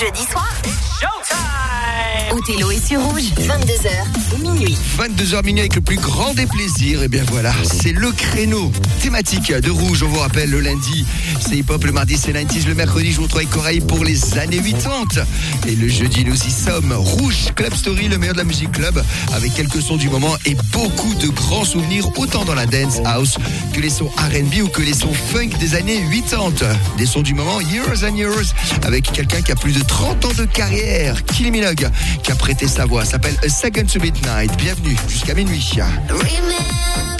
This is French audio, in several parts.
jeudi soir. Othello est sur rouge, 22h minuit. 22h minuit avec le plus grand des plaisirs. Et bien voilà, c'est le créneau thématique de rouge. On vous rappelle le lundi, c'est hip-hop, le mardi, c'est 90 le mercredi, je vous retrouve avec Corail pour les années 80. Et le jeudi, nous y sommes. Rouge Club Story, le meilleur de la musique club, avec quelques sons du moment et beaucoup de grands souvenirs, autant dans la dance house que les sons RB ou que les sons funk des années 80. Des sons du moment, years and years, avec quelqu'un qui a plus de 30 ans de carrière, Kylie Minogue, qui a prêté sa voix. S'appelle A Second to Midnight. Bienvenue jusqu'à minuit. Remember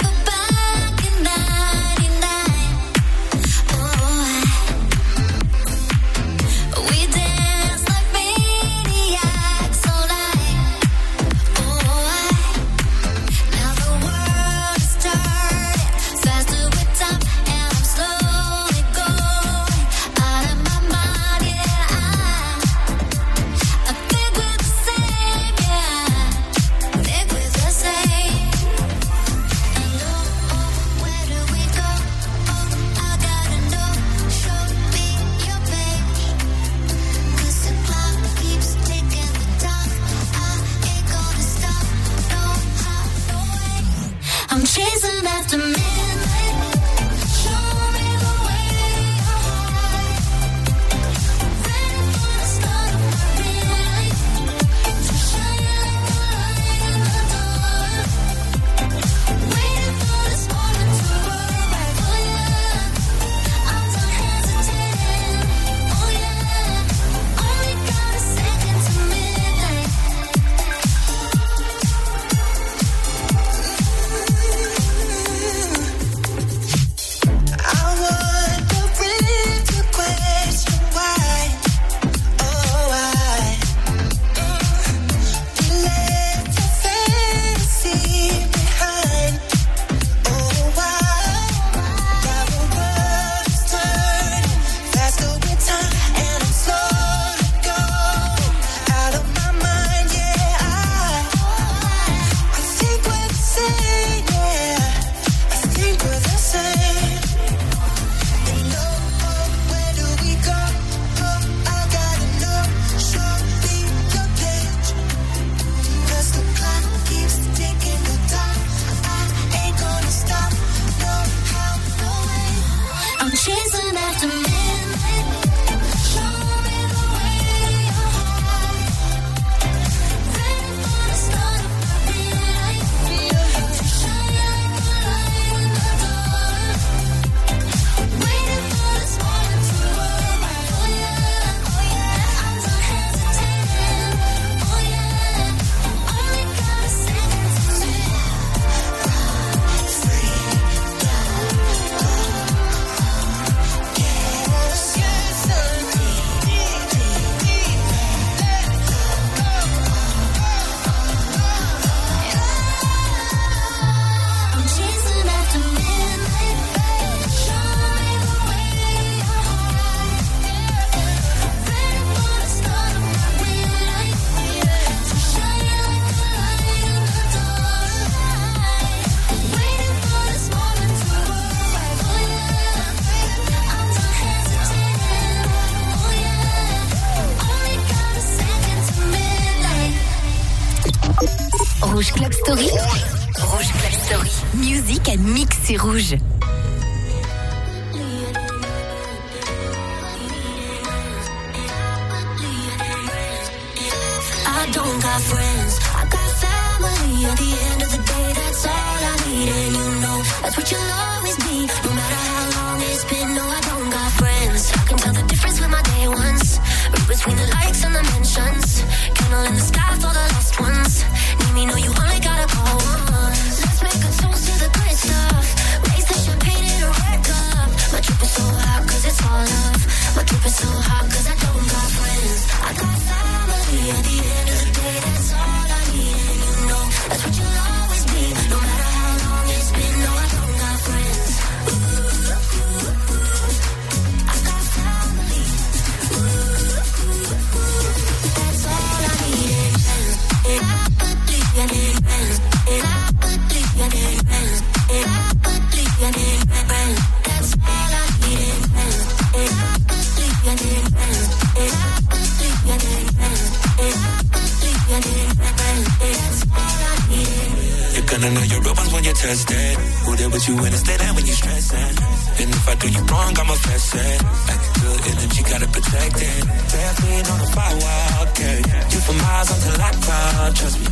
left on the firewall, yeah. You for miles until I call, trust me.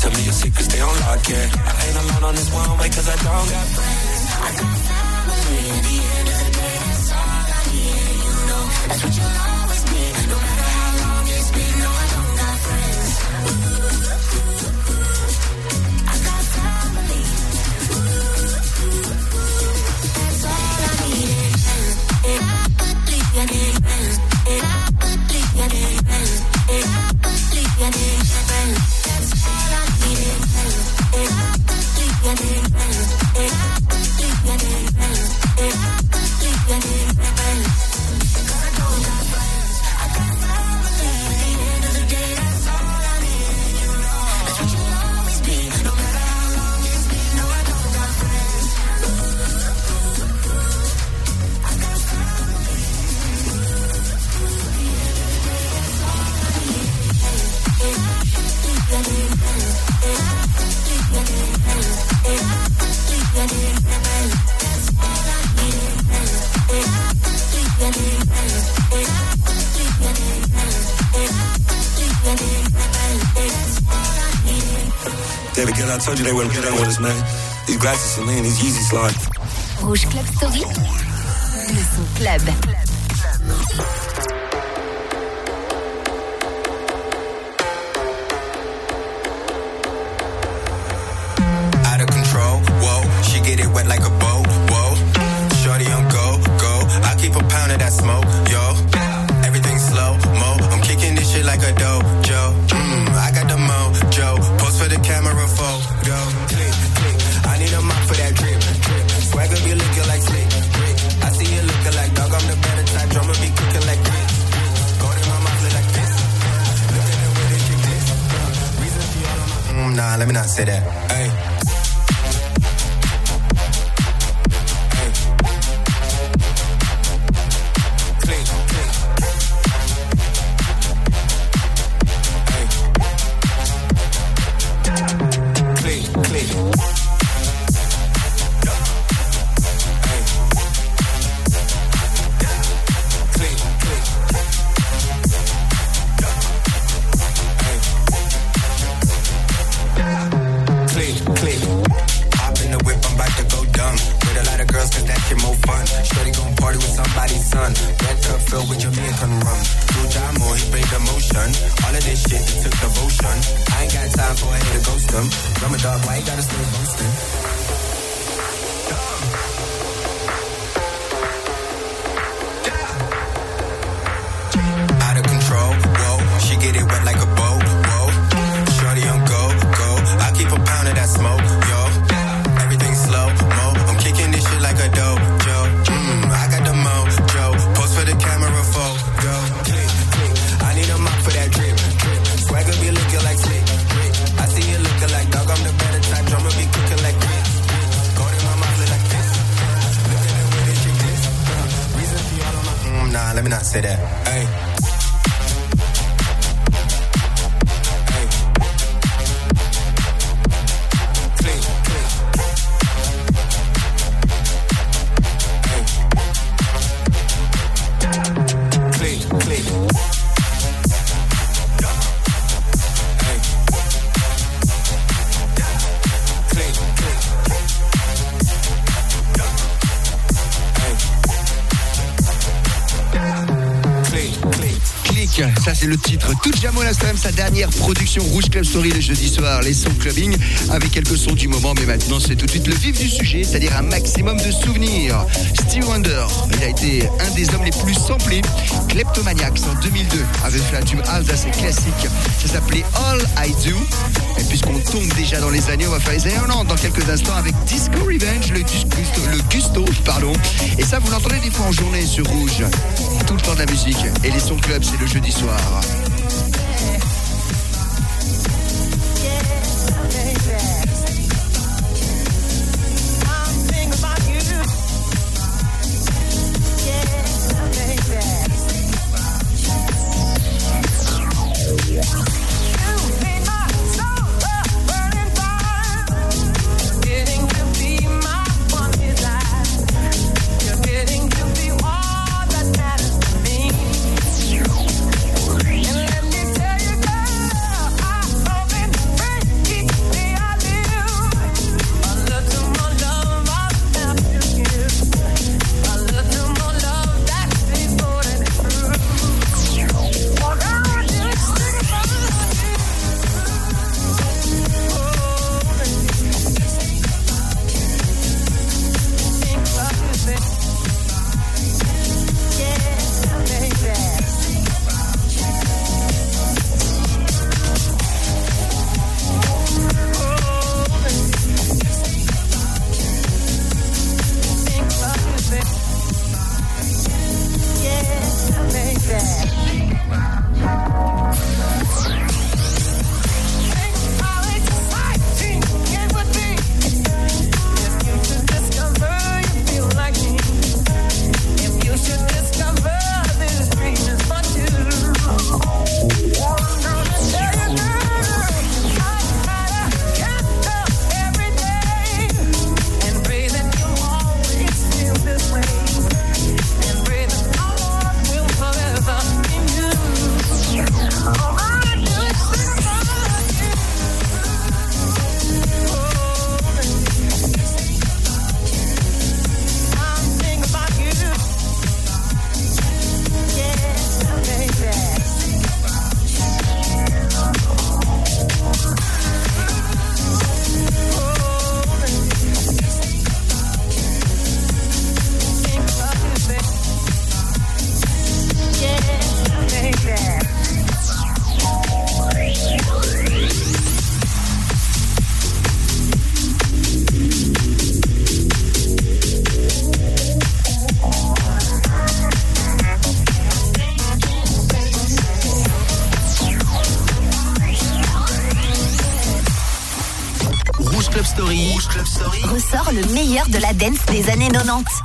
Tell me your secrets, they don't lock, yeah. I ain't alone on this one way, cause I don't got friends. I got family, the end of the Glasses, Celine, Yeezy slide. Rouge Club Story. Le son club. Say that. it. c'est le titre. Tout Jamo lance quand même sa dernière production Rouge Club Story le jeudi soir, les sons clubbing, avec quelques sons du moment, mais maintenant c'est tout de suite le vif du sujet, c'est-à-dire un maximum de souvenirs. Steve Wonder, il a été un des hommes les plus samplés, Kleptomaniacs en 2002, avec la tube House assez classique, ça s'appelait All I Do. Et puisqu'on tombe déjà dans les années, on va faire les années 90 dans quelques instants avec Disco Revenge, le, le Gusto, pardon. Et ça, vous l'entendez des fois en journée sur Rouge tout le temps de la musique. Et les sons club, c'est le jeudi soir. des années 90.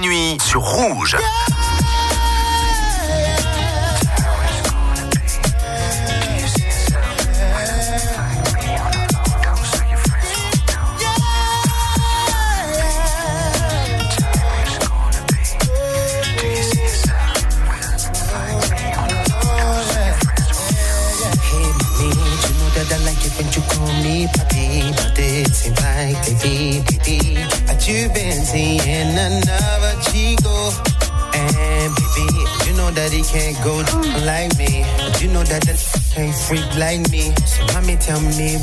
minuit sur Rouge.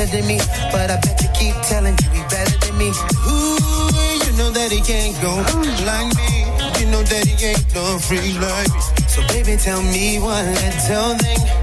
better than me. But I bet you keep telling you he better than me. Ooh, you know that he can't go like me. You know that he ain't no free like me. So baby, tell me one little thing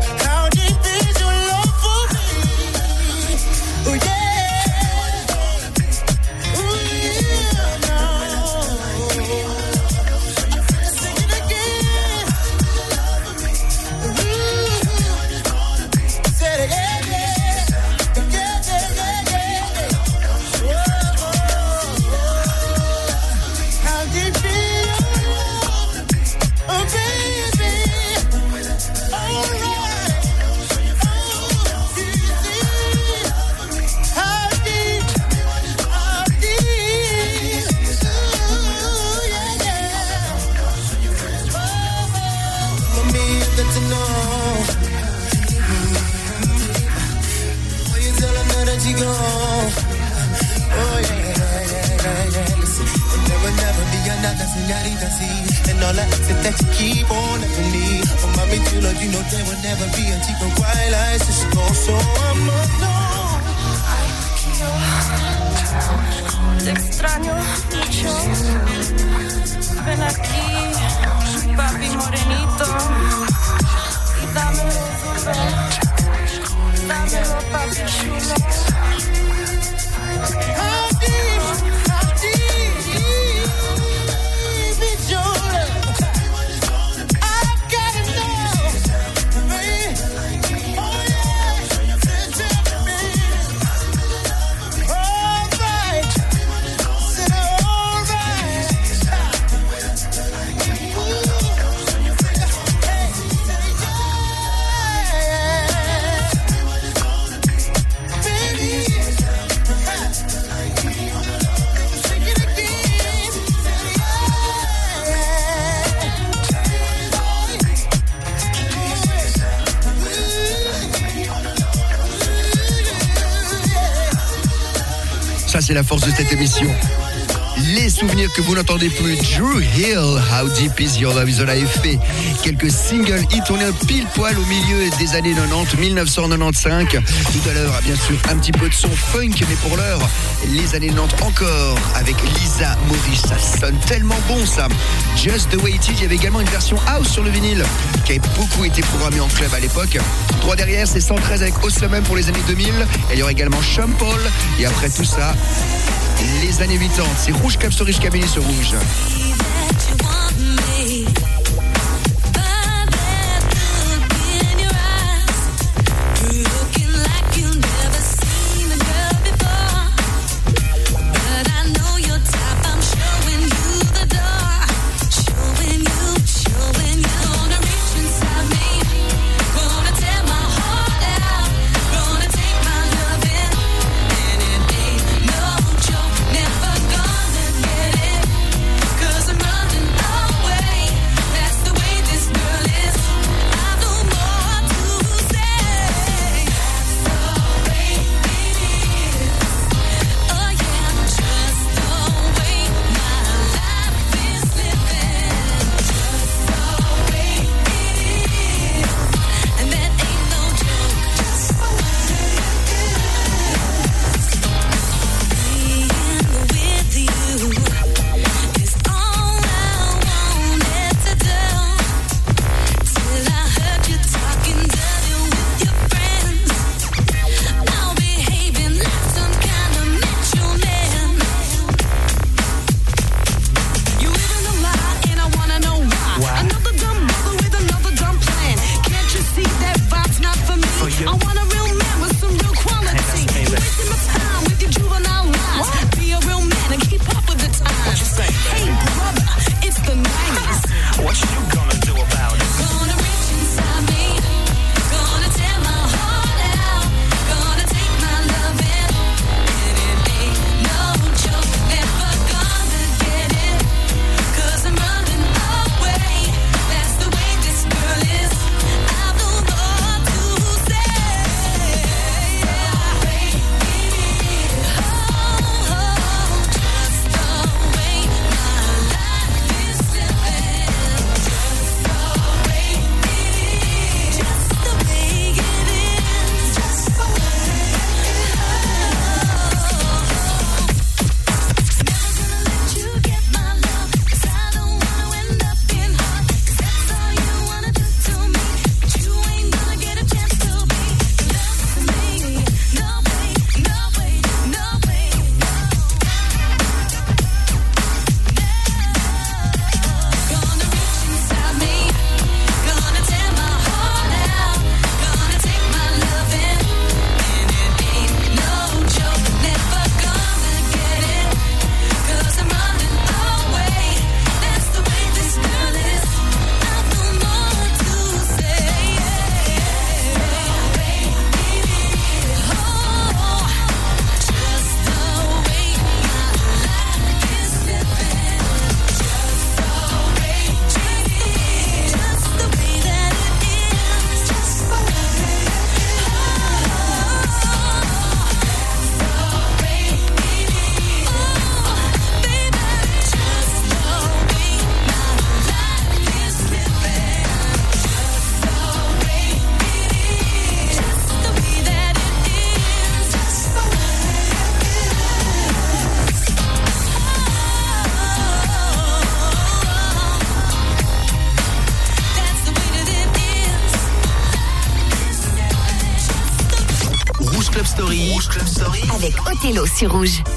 Ça, c'est la force de cette émission. Les souvenirs que vous n'entendez plus. Drew Hill, How Deep Is Your Love? En avaient fait quelques singles hits. On est pile poil au milieu des années 90, 1995. Tout à l'heure, bien sûr, un petit peu de son funk, mais pour l'heure, les années 90 encore avec Lisa Morris. Ça sonne tellement bon, ça. Just the Way It Is. Il y avait également une version house sur le vinyle qui avait beaucoup été programmée en club à l'époque. Droit derrière, c'est 113 avec Oslemem pour les années 2000. Et il y aura également Sean Paul. Et après tout ça, les années 80. C'est Rouge Cap sur Rouge. Sur Rouge.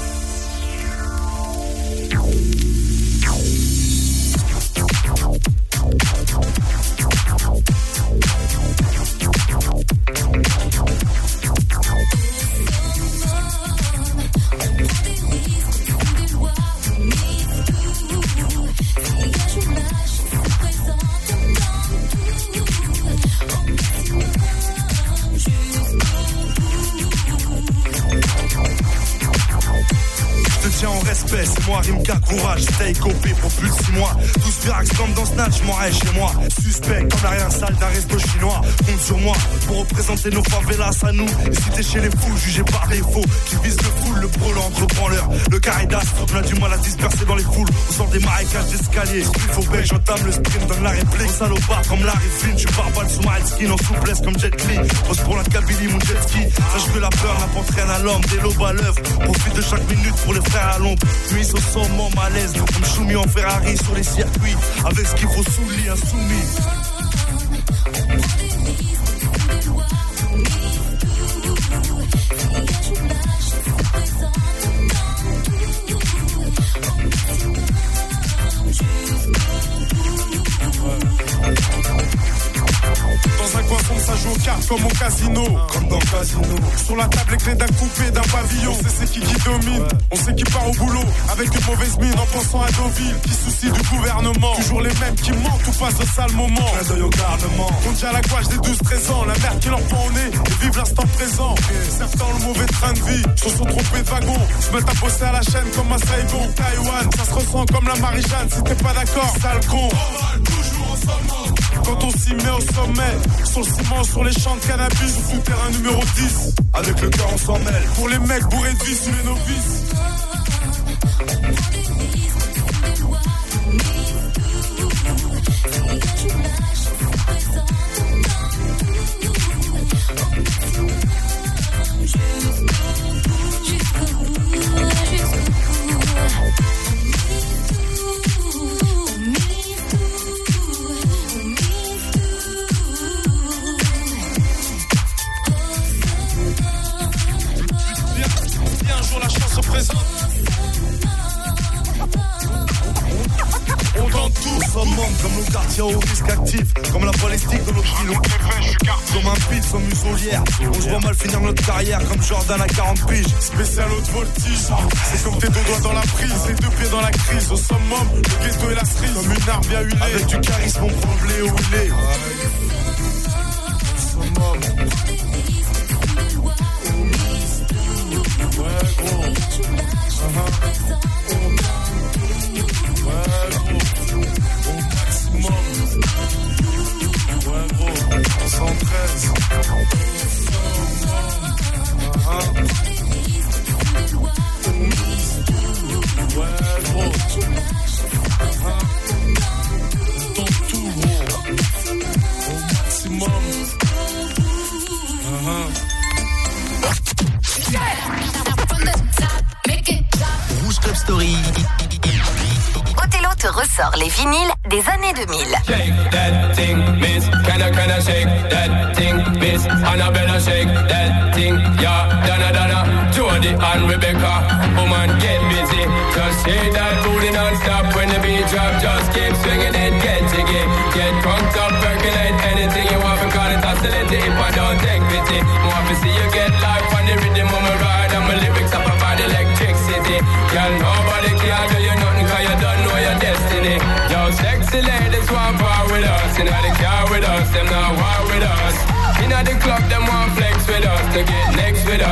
Copé pour plus de 6 mois. Tous virax comme dans Snatch, je m'en chez moi. Suspect comme la rien sale d'un resto chinois. Sur moi pour représenter nos favelas à nous. Et si t'es chez les fous, jugé par défaut, qui vise le full, le brûlant entre branleurs. Le caridas, on a du mal à se disperser dans les foules. On sort des marécages d'escalier. Il faut belge, j'entame le sprint, donne la réplique. Salopard comme Larry Flynn, je pars balle sous ma skin en souplesse comme Jet Li. Pose pour la Kabylie, mon jet ski. Sache que la peur n'apporte rien à l'homme, des lobes à l'œuvre. Profite de chaque minute pour les frères à l'ombre. Nuit au sommet, malaise, comme Choumi en Ferrari sur les circuits. Avec ce qu'il faut sous lit, insoumis. Joue aux cartes comme au casino. Comme dans le casino. Sur la table, les clés d'un coupé, d'un pavillon. On sait c'est qui qui domine. On sait qui part au boulot. Avec une mauvaise mine en pensant à Deauville. Qui soucie du gouvernement. Toujours les mêmes qui mentent ou passent au sale moment. Clin d'œil au garnement. On dit à la gouache des 12-13 ans. La mère qui leur prend au nez. Et vive l'instant présent. Certains ont le mauvais train de vie. Se sont trompés de wagon. Se mettent à bosser à la chaîne comme à Saigon. Taïwan, ça se ressent comme la Marie-Jeanne. Si t'es pas d'accord, sale con. Quand on s'y met au sommet, sur le ciment, sur les champs de cannabis, au souterrain numéro 10. Avec le cœur, on s'en mêle. Pour les mecs bourrés de vie sous les novices. Comme un pit sans muselière. On se voit mal finir notre carrière comme Jordan à 40 piges. Spécial haute voltige. C'est comme tes deux doigts dans la prise, les deux pieds dans la crise. Au summum, le ghetto et la cerise. Comme une arme bien huilée. Avec du charisme, on prend le blé il est. Ouais, gros. 113. Ouais, ressort les vinyles des années 2000. Shake that thing, miss. Can I, can I shake that thing, miss? Annabella shake that thing, yeah. Donna, Donna, Jody and Rebecca. Woman, get busy. Just shake that booty non-stop when the beat drop. Just keep swinging it. Get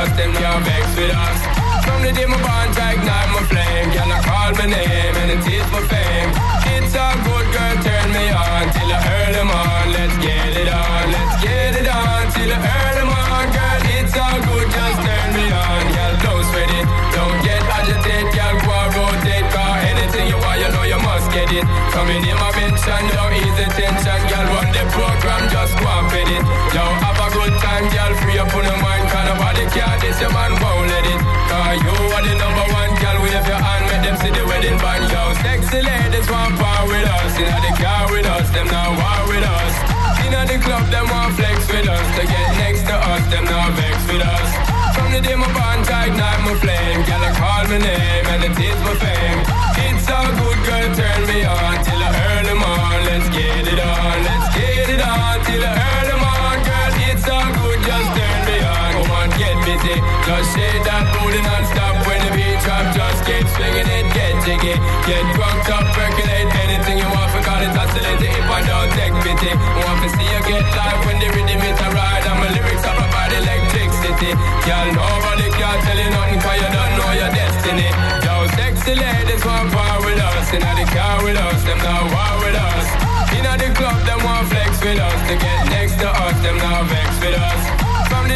us, them can't vex with us. From the day my bond ignite my flame. Girl, I call my name and it is my fame. It's a good girl, turn me on till I earn them on. Let's get it on, let's get it on till I earn them on. Girl, it's all good, just turn me on. Girl, don't sweat it, don't get agitated. Girl, go and rotate, cause anything you want, you know you must get it. Coming in my mention, your man won't let it. Cause you are the number one, girl, wave your hand, make them see the wedding band. Yo, sexy ladies want power with us. Know, they car with us, them now war with us. Know, the club, them want flex with us. To get next to us, them now vex with us. From the day my bond to ignite my flame, girl I call my name and it is my fame. It's so good, girl, turn me on till I early morn. Let's get it on, get drunk up, percolate anything you want. Forgot it, oscillate it if I don't take pity. Want to see you get live when the rhythm is a ride and my lyrics up about electricity. Girl, nobody can tell you nothing 'cause you don't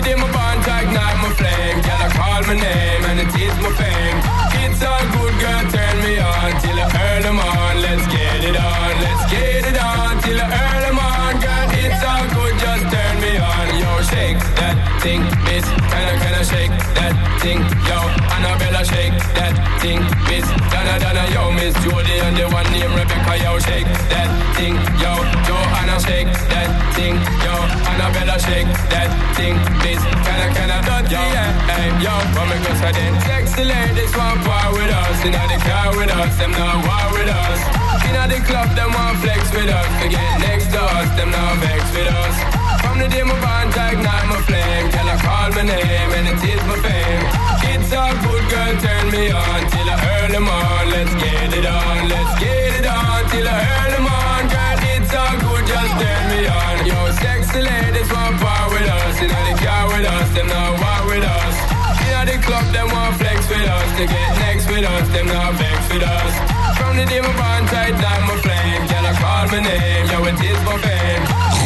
day my to ignite my flame, girl I call my name and it is my fame. It's all good, girl, turn me on till I earn them on. Let's get it on, let's get it on till I earn them on, girl. It's all good, just turn me on. Yo, shake that thing, miss. Kinda, kinda shake that thing, yo. Annabella, shake that thing, miss. Donna, Donna, yo, miss Jody and the one named Rebecca, yo, shake that thing, yo. Joanna, shake that thing, yo. Annabella, shake that thing, miss. Kinda, kinda dirty, yeah. Hey, yo, what me go say then? Sexy ladies want war with us, inna the car with us, them not war with us. Inna the club, them want flex with us. To get next to us, them not vex with us. From the day my bond ignite my flame, girl I call my name and it is my fame. It's all good, girl, turn me on till I early morn. Let's get it on, let's get it on till I early morn, girl. It's all good, just turn me on. Yo, sexy ladies want part with us, inna the car with us, them not war with us. Inna the club, them want flex with us, to get next with us, them not vex with us.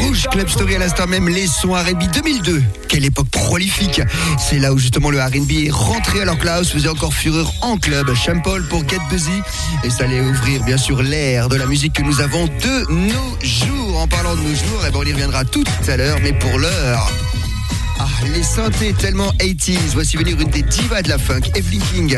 Rouge Club Story à l'instant même, les sons R&B 2002. Quelle époque prolifique. C'est là où justement le R&B est rentré alors que la house faisait encore fureur en club. Champol pour Get Busy. Et ça allait ouvrir bien sûr l'ère de la musique que nous avons de nos jours. En parlant de nos jours, eh ben, on y reviendra tout à l'heure, mais pour l'heure... Ah, les synthés tellement 80s. Voici venir une des divas de la funk, Evelyn King.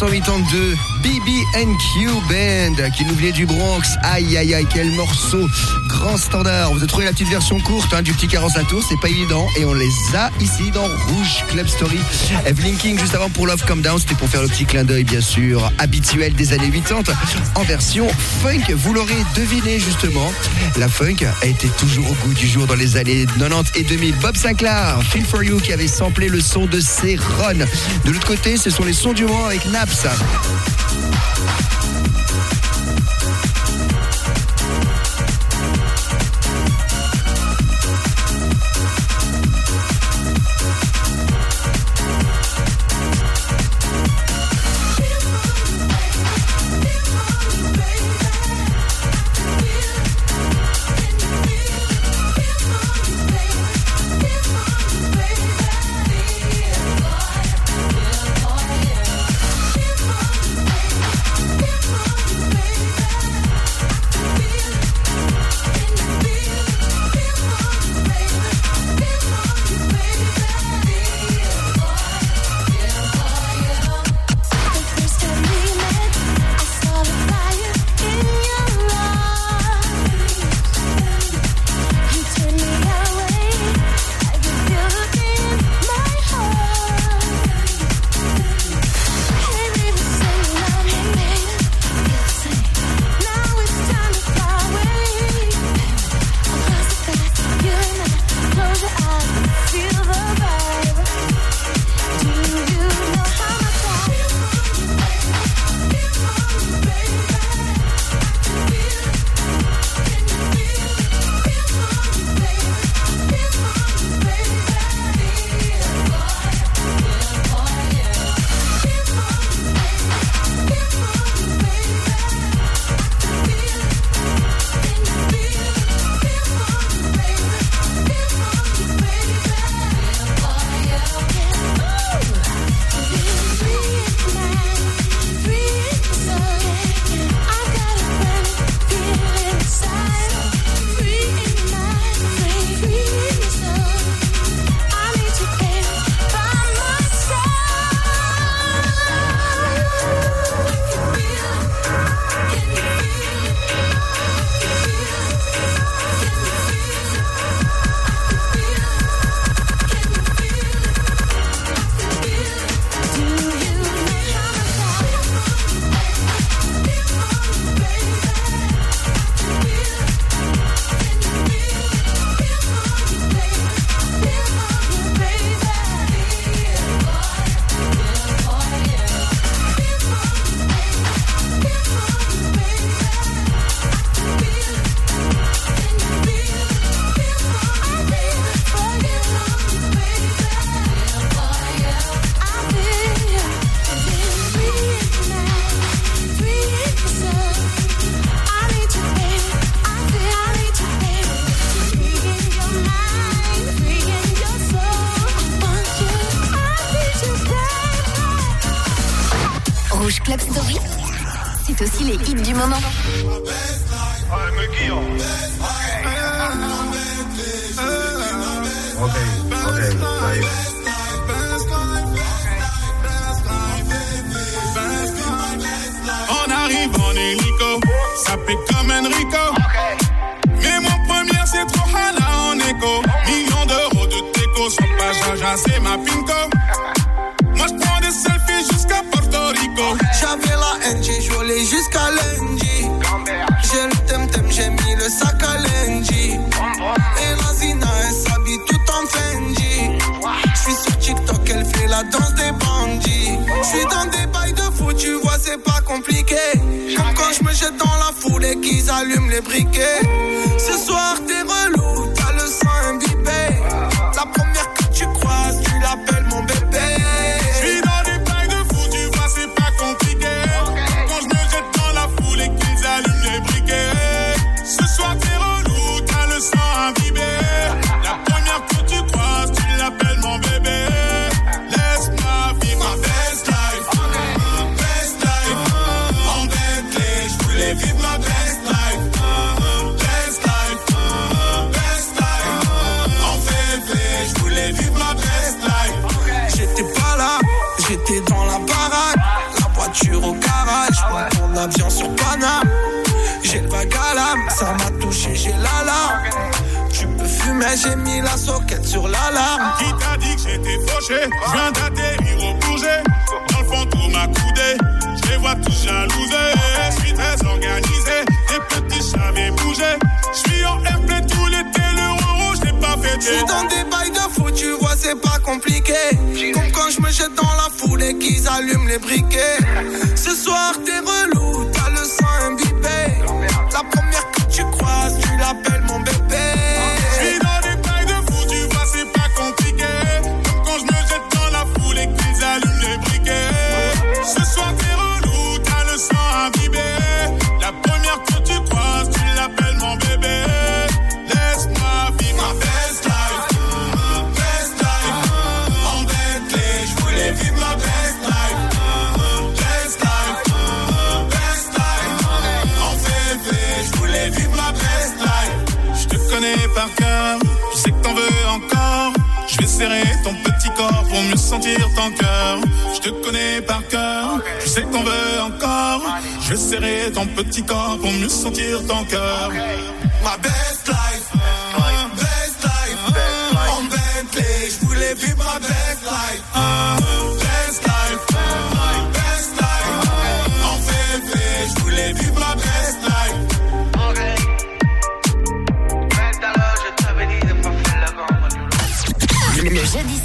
1982, BB&Q Band, qui nous venait du Bronx. Aïe, aïe, aïe, quel morceau grand standard. Vous avez trouvé la petite version courte hein, du petit carence à c'est pas évident. Et on les a ici dans Rouge Club Story. Evelyn King, juste avant pour Love Come Down, c'était pour faire le petit clin d'œil, bien sûr, habituel des années 80, en version funk. Vous l'aurez deviné, justement, la funk a été toujours au goût du jour dans les années 90 et 2000. Bob Sinclair, Feel For You, qui avait samplé le son de ses runs. De l'autre côté, ce sont les sons du mois avec Naps. Paname, j'en sur Paname. J'ai le vague à l'âme, ça m'a touché, j'ai l'alarme. Tu peux fumer, j'ai mis la soquette sur l'alarme. Qui t'a dit que j'étais fauché? Je viens d'atterrir au bourget. Dans le fond, tout m'a coudé. Je les vois tous jalousés. Je suis très organisé. Des petits chats, bouger. Je suis en MP tout l'été. J'suis dans des bails de fou, tu vois, c'est pas compliqué. Comme quand je me jette dans la foule et qu'ils allument les briquets. Ce soir, t'es relou, ton petit corps pour mieux sentir ton cœur. Je te connais par cœur, je sais que t'en veux encore. Je vais serrer ton petit corps pour mieux sentir ton cœur. Ma best life, best life, en Bentley, je voulais vivre ma best life.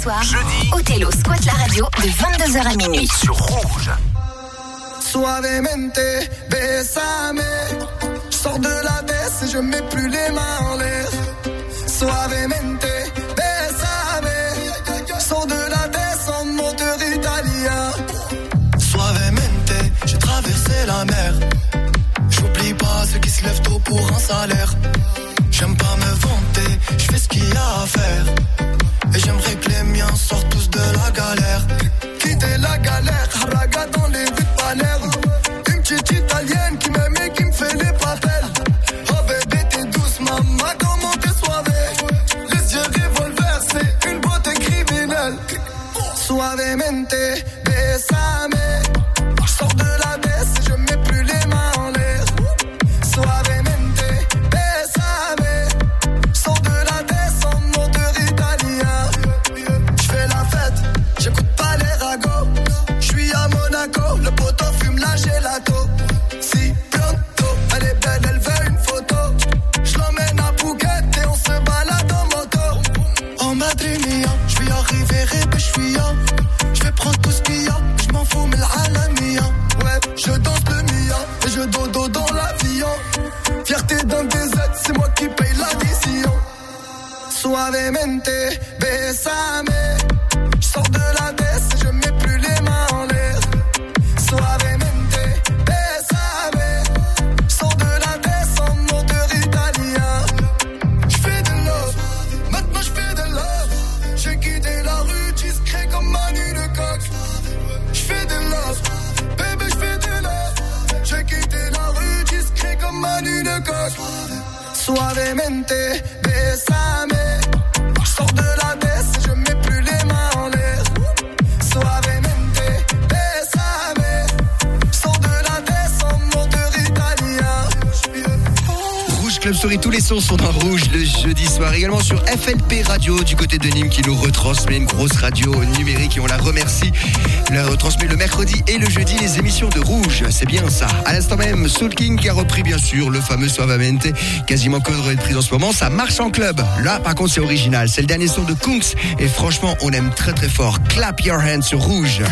jeudi, Othello squatte la radio de 22h à minuit sur Rouge. Suavemente, besame. Je sors de la baisse et je mets plus les mains en l'air. Suavemente, besame. Je sors de la baisse en moteur italien. Suavemente, j'ai traversé la mer. J'oublie pas ceux qui se lèvent tôt pour un salaire. Suavemente, bésame. Club Story, tous les sons sont dans rouge le jeudi soir. Également sur FLP Radio du côté de Nîmes qui nous retransmet une grosse radio numérique et on la remercie. La retransmet le mercredi et le jeudi les émissions de rouge. C'est bien ça. À l'instant même, Soul King qui a repris bien sûr le fameux Suavemente, quasiment que de prise en ce moment. Ça marche en club. Là, par contre, c'est original. C'est le dernier son de Kunks et franchement, on aime très très fort. Clap your hands sur. Rouge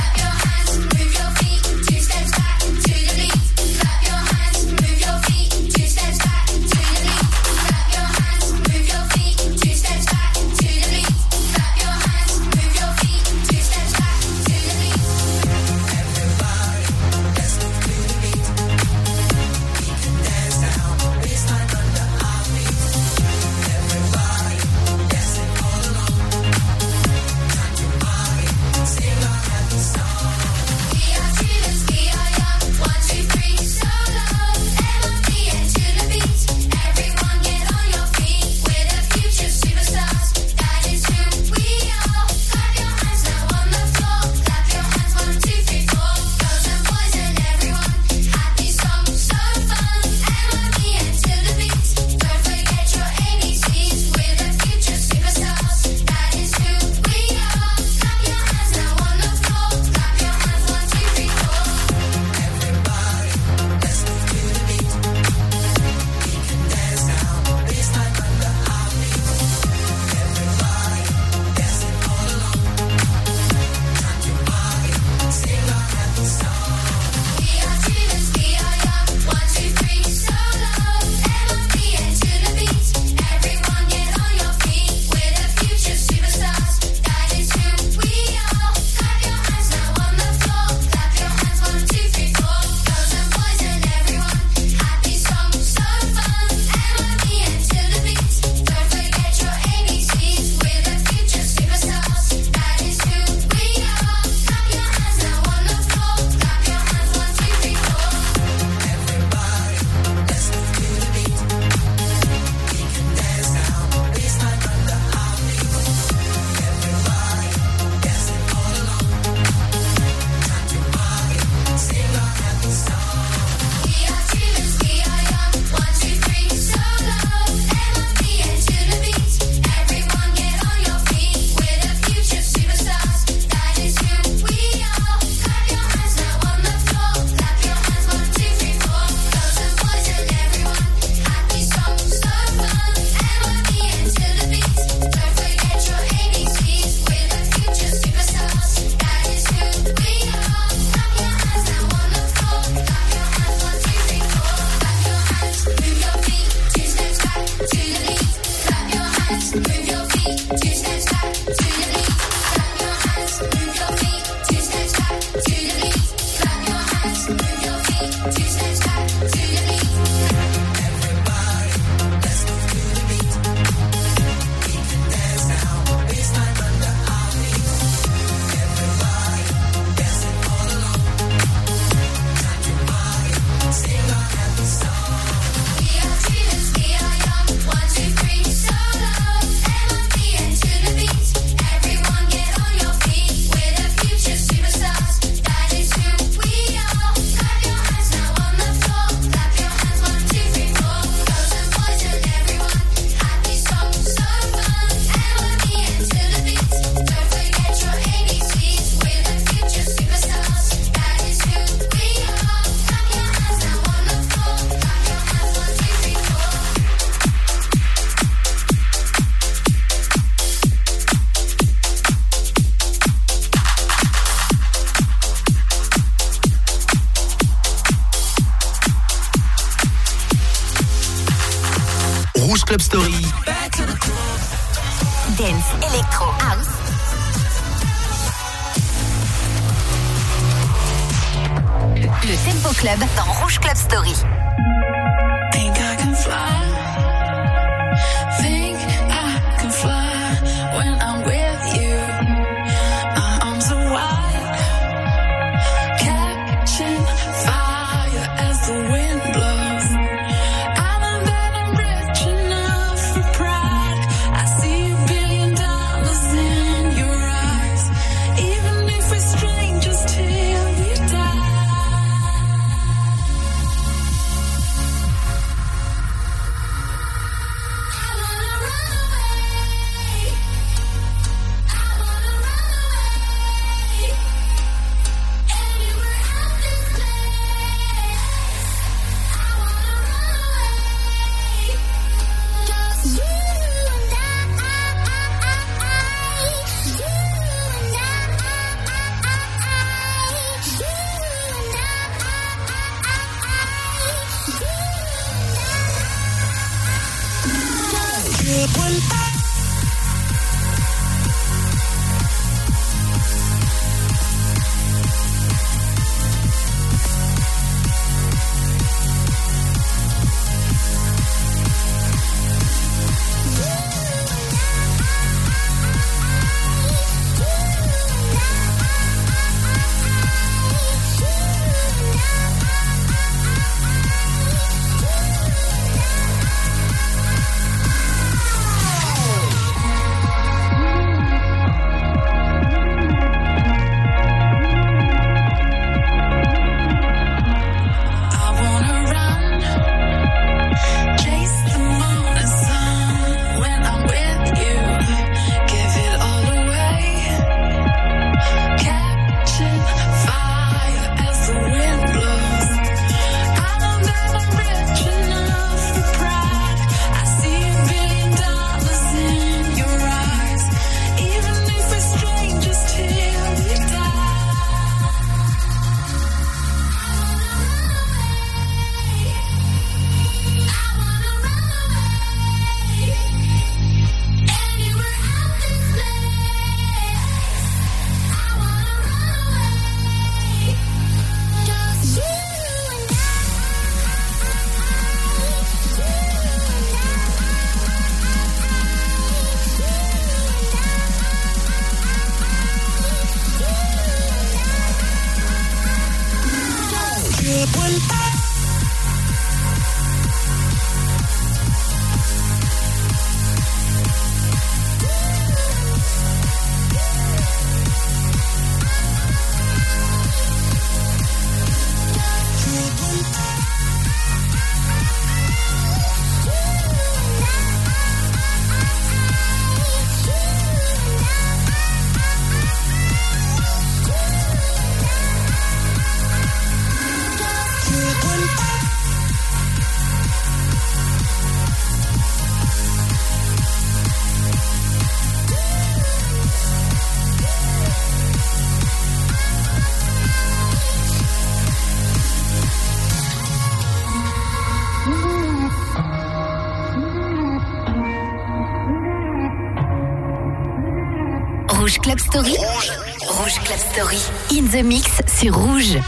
mix sur Rouge.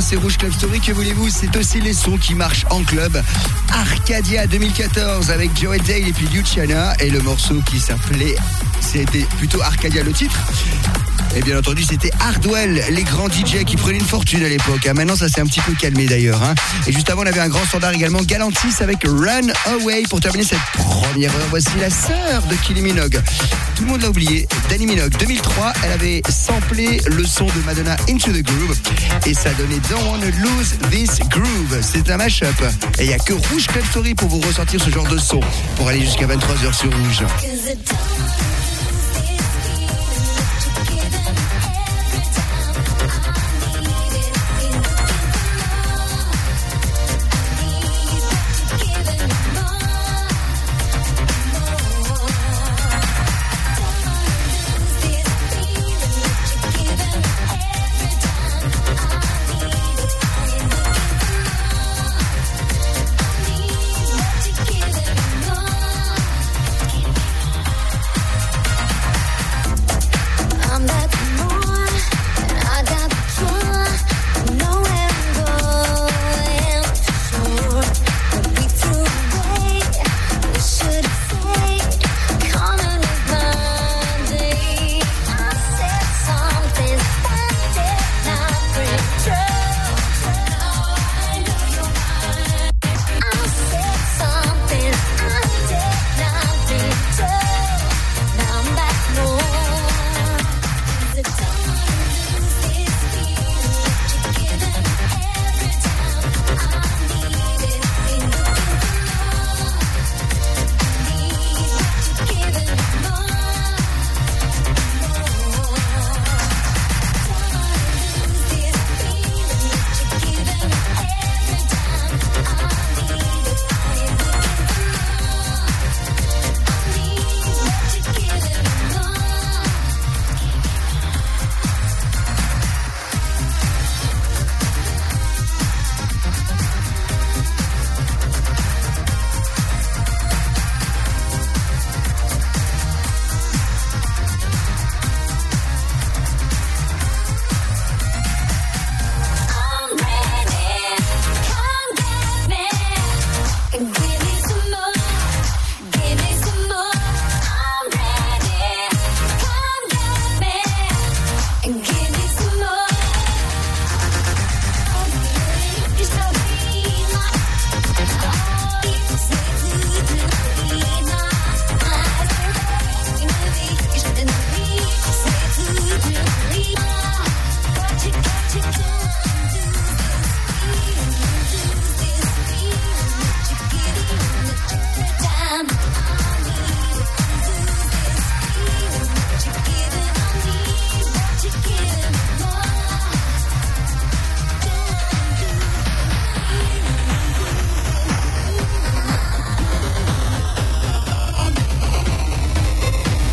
Hein, c'est Rouge Club Story, que voulez-vous C'est aussi les sons qui marchent en club. Arcadia 2014 avec Joey Dale et puis Luciana. Et le morceau qui s'appelait, c'était plutôt Arcadia le titre. Et bien entendu, c'était Hardwell, les grands DJ qui prenaient une fortune à l'époque. hein. Maintenant, ça s'est un petit peu calmé d'ailleurs. hein. Et juste avant, on avait un grand standard également, Galantis avec Run Away. Pour terminer cette première heure, voici la sœur de Kylie Minogue. Tout le monde l'a oublié, Danny Minogue. 2003, elle avait samplé le son de Madonna Into the Groove. Et ça donnait Don't Wanna Lose This Groove. C'est un mashup. Et il n'y a que Rouge Club Story pour vous ressortir ce genre de son. Pour aller jusqu'à 23h sur Rouge.